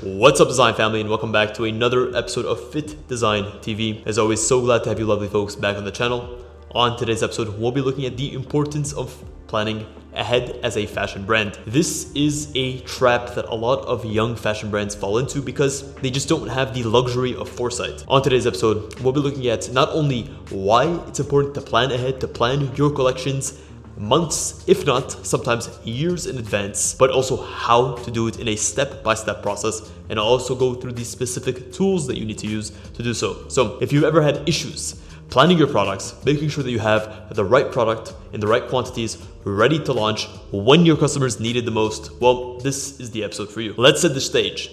What's up, design family, and welcome back to another episode of FittDesign TV. As always, so glad to have you lovely folks back on the channel. On today's episode, we'll be looking at the importance of planning ahead as a fashion brand. This is a trap that a lot of young fashion brands fall into because they just don't have the luxury of foresight. On today's episode, we'll be looking at not only why it's important to plan ahead, to plan your collections months, if not sometimes years in advance, but also how to do it in a step by step process. And I'll also go through the specific tools that you need to use to do so. So, if you've ever had issues planning your products, making sure that you have the right product in the right quantities ready to launch when your customers need it the most, well, this is the episode for you. Let's set the stage.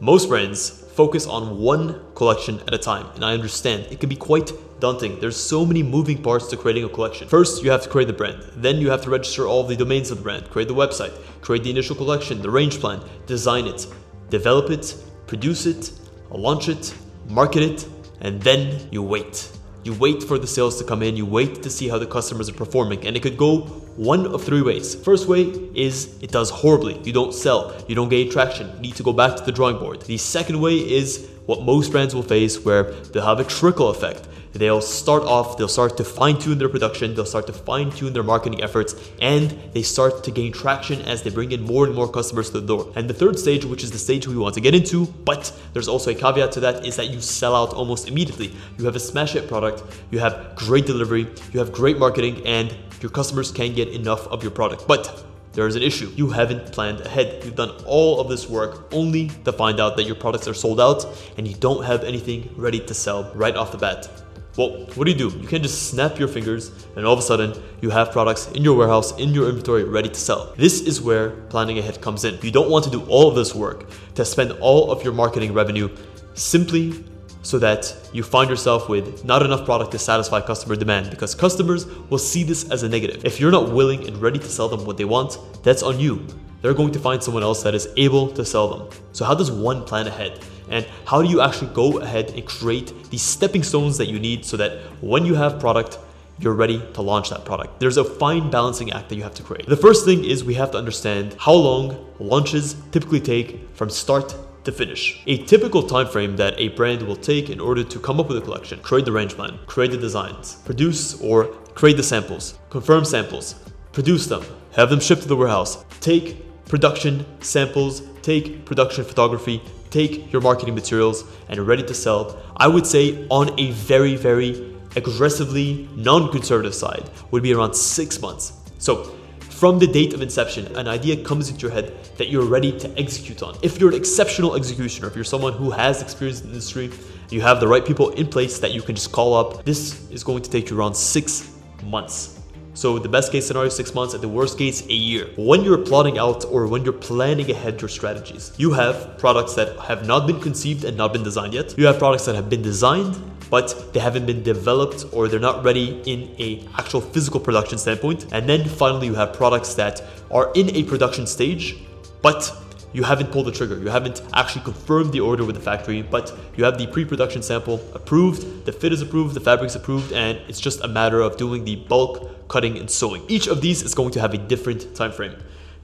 Most brands focus on one collection at a time, and I understand it can be quite daunting. There's so many moving parts to creating a collection. First, you have to create the brand. Then you have to register all the domains of the brand, create the website, create the initial collection, the range plan, design it, develop it, produce it, launch it, market it, and then you wait. You wait for the sales to come in, you wait to see how the customers are performing, and it could go one of three ways. First way is it does horribly. You don't sell, you don't gain traction, you need to go back to the drawing board. The second way is what most brands will face where they'll have a trickle effect. They'll start off, they'll start to fine tune their production, they'll start to fine tune their marketing efforts, and they start to gain traction as they bring in more and more customers to the door. And the third stage, which is the stage we want to get into, but there's also a caveat to that, is that you sell out almost immediately. You have a smash hit product, you have great delivery, you have great marketing, and your customers can't get enough of your product. But there is an issue. You haven't planned ahead. You've done all of this work only to find out that your products are sold out and you don't have anything ready to sell right off the bat. Well, what do you do? You can't just snap your fingers and all of a sudden you have products in your warehouse, in your inventory, ready to sell. This is where planning ahead comes in. You don't want to do all of this work to spend all of your marketing revenue simply so that you find yourself with not enough product to satisfy customer demand because customers will see this as a negative. If you're not willing and ready to sell them what they want, that's on you. They're going to find someone else that is able to sell them. So, how does one plan ahead? and how do you actually go ahead and create the stepping stones that you need so that when you have product you're ready to launch that product. There's a fine balancing act that you have to create. The first thing is we have to understand how long launches typically take from start to finish. A typical time frame that a brand will take in order to come up with a collection, create the range plan, create the designs, produce or create the samples, confirm samples, produce them, have them shipped to the warehouse, take production samples, take production photography, take your marketing materials and ready to sell, I would say on a very, very aggressively non conservative side would be around six months. So, from the date of inception, an idea comes into your head that you're ready to execute on. If you're an exceptional executioner, if you're someone who has experience in the industry, you have the right people in place that you can just call up, this is going to take you around six months. So the best case scenario, six months, at the worst case, a year. When you're plotting out or when you're planning ahead your strategies, you have products that have not been conceived and not been designed yet. You have products that have been designed, but they haven't been developed or they're not ready in a actual physical production standpoint. And then finally, you have products that are in a production stage, but you haven't pulled the trigger. You haven't actually confirmed the order with the factory, but you have the pre-production sample approved, the fit is approved, the fabric's approved, and it's just a matter of doing the bulk cutting and sewing. Each of these is going to have a different time frame.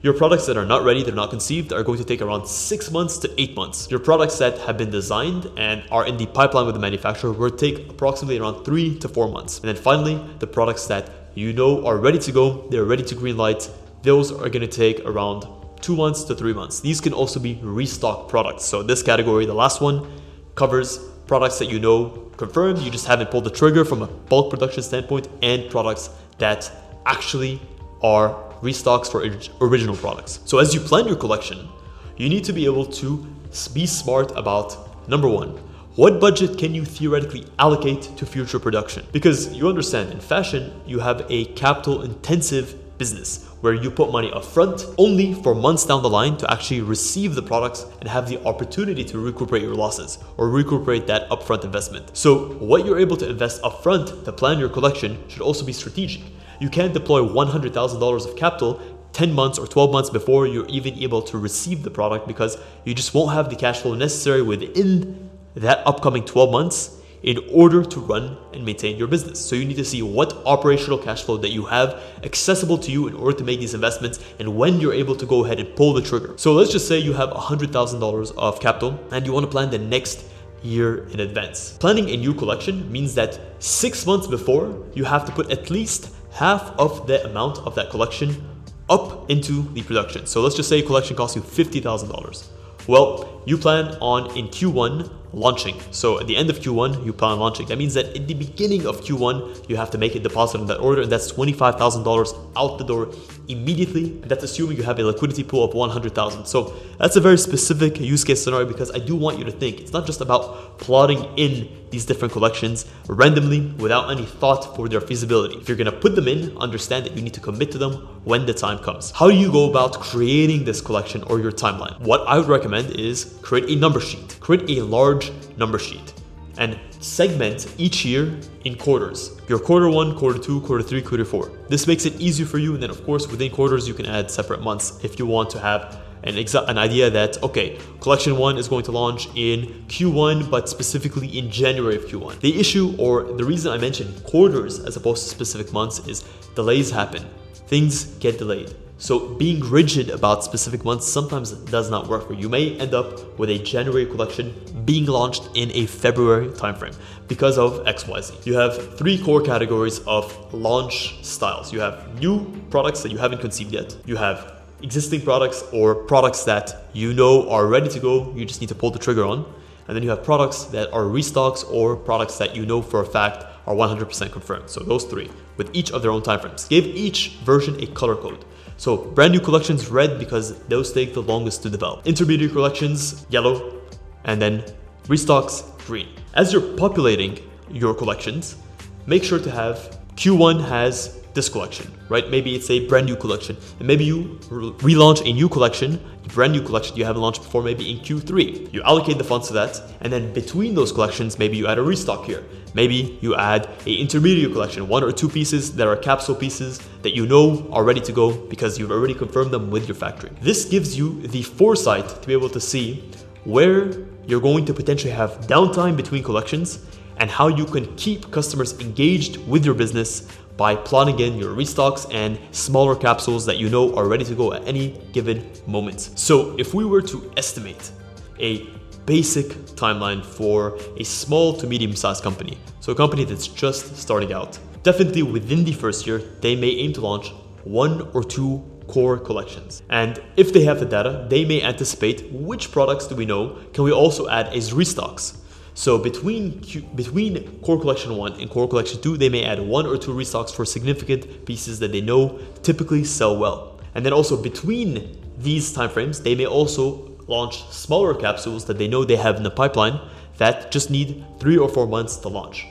Your products that are not ready, they're not conceived, are going to take around six months to eight months. Your products that have been designed and are in the pipeline with the manufacturer will take approximately around three to four months. And then finally, the products that you know are ready to go, they're ready to green light, those are going to take around two months to three months. These can also be restock products. So this category, the last one, covers products that you know confirmed, you just haven't pulled the trigger from a bulk production standpoint, and products that actually are restocks for original products. So as you plan your collection, you need to be able to be smart about number one, what budget can you theoretically allocate to future production? Because you understand in fashion, you have a capital intensive business where you put money upfront only for months down the line to actually receive the products and have the opportunity to recuperate your losses or recuperate that upfront investment. So, what you're able to invest upfront to plan your collection should also be strategic. You can't deploy $100,000 of capital 10 months or 12 months before you're even able to receive the product because you just won't have the cash flow necessary within that upcoming 12 months in order to run and maintain your business. So you need to see what operational cash flow that you have accessible to you in order to make these investments and when you're able to go ahead and pull the trigger. So let's just say you have $100,000 of capital and you want to plan the next year in advance. Planning a new collection means that six months before, you have to put at least half of the amount of that collection up into the production. So let's just say collection costs you $50,000. Well, you plan on in Q1 launching. So at the end of Q1, you plan on launching. That means that in the beginning of Q1, you have to make a deposit on that order, and that's $25,000 out the door immediately. And that's assuming you have a liquidity pool of 100,000. So that's a very specific use case scenario because I do want you to think it's not just about plotting in these different collections randomly without any thought for their feasibility. If you're gonna put them in, understand that you need to commit to them when the time comes. How do you go about creating this collection or your timeline? What I would recommend is create a number sheet. Create a large number sheet and segment each year in quarters. Your quarter one, quarter two, quarter three, quarter four. This makes it easier for you. And then, of course, within quarters, you can add separate months if you want to have an, exa- an idea that, okay, collection one is going to launch in Q1, but specifically in January of Q1. The issue or the reason I mentioned quarters as opposed to specific months is delays happen, things get delayed. So being rigid about specific months sometimes does not work for you. You may end up with a January collection being launched in a February timeframe because of XYZ. You have three core categories of launch styles. You have new products that you haven't conceived yet. You have existing products or products that you know are ready to go, you just need to pull the trigger on. And then you have products that are restocks or products that you know for a fact are 100% confirmed. So those three with each of their own timeframes. Give each version a color code. So brand new collections red because those take the longest to develop. Intermediate collections yellow, and then restocks green. As you're populating your collections, make sure to have Q1 has this collection, right? Maybe it's a brand new collection, and maybe you relaunch a new collection, a brand new collection you haven't launched before, maybe in Q3. You allocate the funds to that, and then between those collections, maybe you add a restock here. Maybe you add a intermediate collection, one or two pieces that are capsule pieces that you know are ready to go because you've already confirmed them with your factory. This gives you the foresight to be able to see where you're going to potentially have downtime between collections and how you can keep customers engaged with your business by plotting in your restocks and smaller capsules that you know are ready to go at any given moment. So, if we were to estimate a basic timeline for a small to medium sized company, so a company that's just starting out, definitely within the first year, they may aim to launch one or two core collections. And if they have the data, they may anticipate which products do we know can we also add as restocks. So between between core collection one and core collection two, they may add one or two restocks for significant pieces that they know typically sell well. And then also between these timeframes, they may also launch smaller capsules that they know they have in the pipeline that just need three or four months to launch.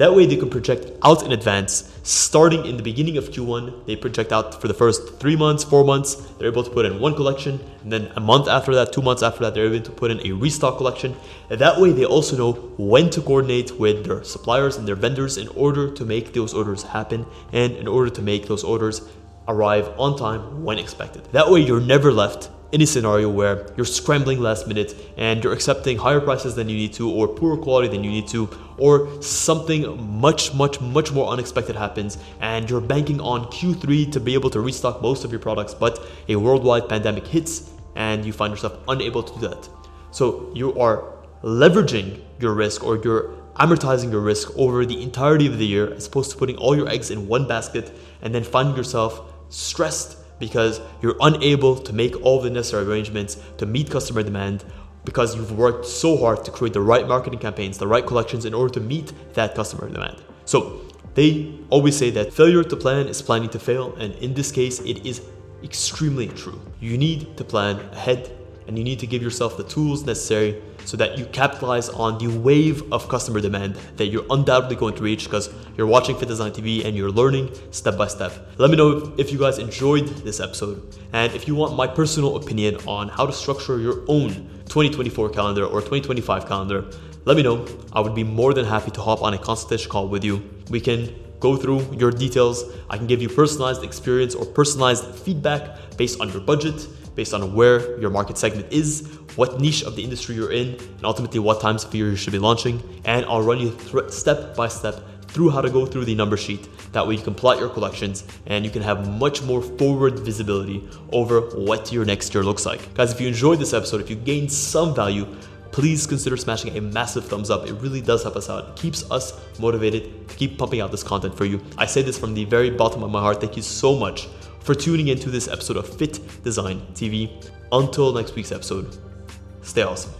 That way, they can project out in advance. Starting in the beginning of Q1, they project out for the first three months, four months. They're able to put in one collection, and then a month after that, two months after that, they're able to put in a restock collection. And that way, they also know when to coordinate with their suppliers and their vendors in order to make those orders happen and in order to make those orders arrive on time when expected. That way, you're never left in a scenario where you're scrambling last minute and you're accepting higher prices than you need to or poorer quality than you need to or something much much much more unexpected happens and you're banking on Q3 to be able to restock most of your products but a worldwide pandemic hits and you find yourself unable to do that. So you are leveraging your risk or you're amortizing your risk over the entirety of the year as opposed to putting all your eggs in one basket and then finding yourself stressed because you're unable to make all the necessary arrangements to meet customer demand because you've worked so hard to create the right marketing campaigns, the right collections in order to meet that customer demand. So they always say that failure to plan is planning to fail, and in this case, it is extremely true. You need to plan ahead and you need to give yourself the tools necessary so that you capitalize on the wave of customer demand that you're undoubtedly going to reach because you're watching FittDesign TV and you're learning step by step. Let me know if you guys enjoyed this episode and if you want my personal opinion on how to structure your own 2024 calendar or 2025 calendar. Let me know. I would be more than happy to hop on a consultation call with you. We can go through your details. I can give you personalized experience or personalized feedback based on your budget based on where your market segment is, what niche of the industry you're in, and ultimately what times of year you should be launching. And I'll run you step by step through how to go through the number sheet. That way you can plot your collections and you can have much more forward visibility over what your next year looks like. Guys, if you enjoyed this episode, if you gained some value, please consider smashing a massive thumbs up. It really does help us out. It keeps us motivated to keep pumping out this content for you. I say this from the very bottom of my heart. Thank you so much for tuning into this episode of Fit Design TV. Until next week's episode, stay awesome.